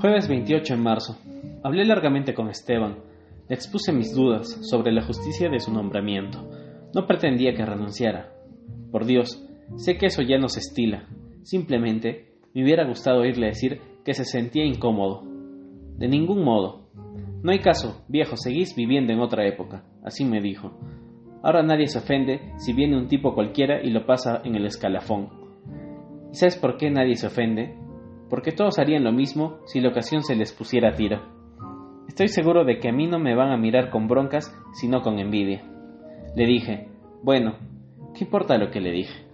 Jueves 28 de marzo. Hablé largamente con Esteban. Le expuse mis dudas sobre la justicia de su nombramiento. No pretendía que renunciara. Por Dios, sé que eso ya no se estila. Simplemente me hubiera gustado oírle decir que se sentía incómodo. De ningún modo. No hay caso, viejo, seguís viviendo en otra época. Así me dijo. Ahora nadie se ofende si viene un tipo cualquiera y lo pasa en el escalafón. ¿Y sabes por qué nadie se ofende? Porque todos harían lo mismo si la ocasión se les pusiera a tiro. Estoy seguro de que a mí no me van a mirar con broncas, sino con envidia. Le dije, bueno, ¿qué importa lo que le dije?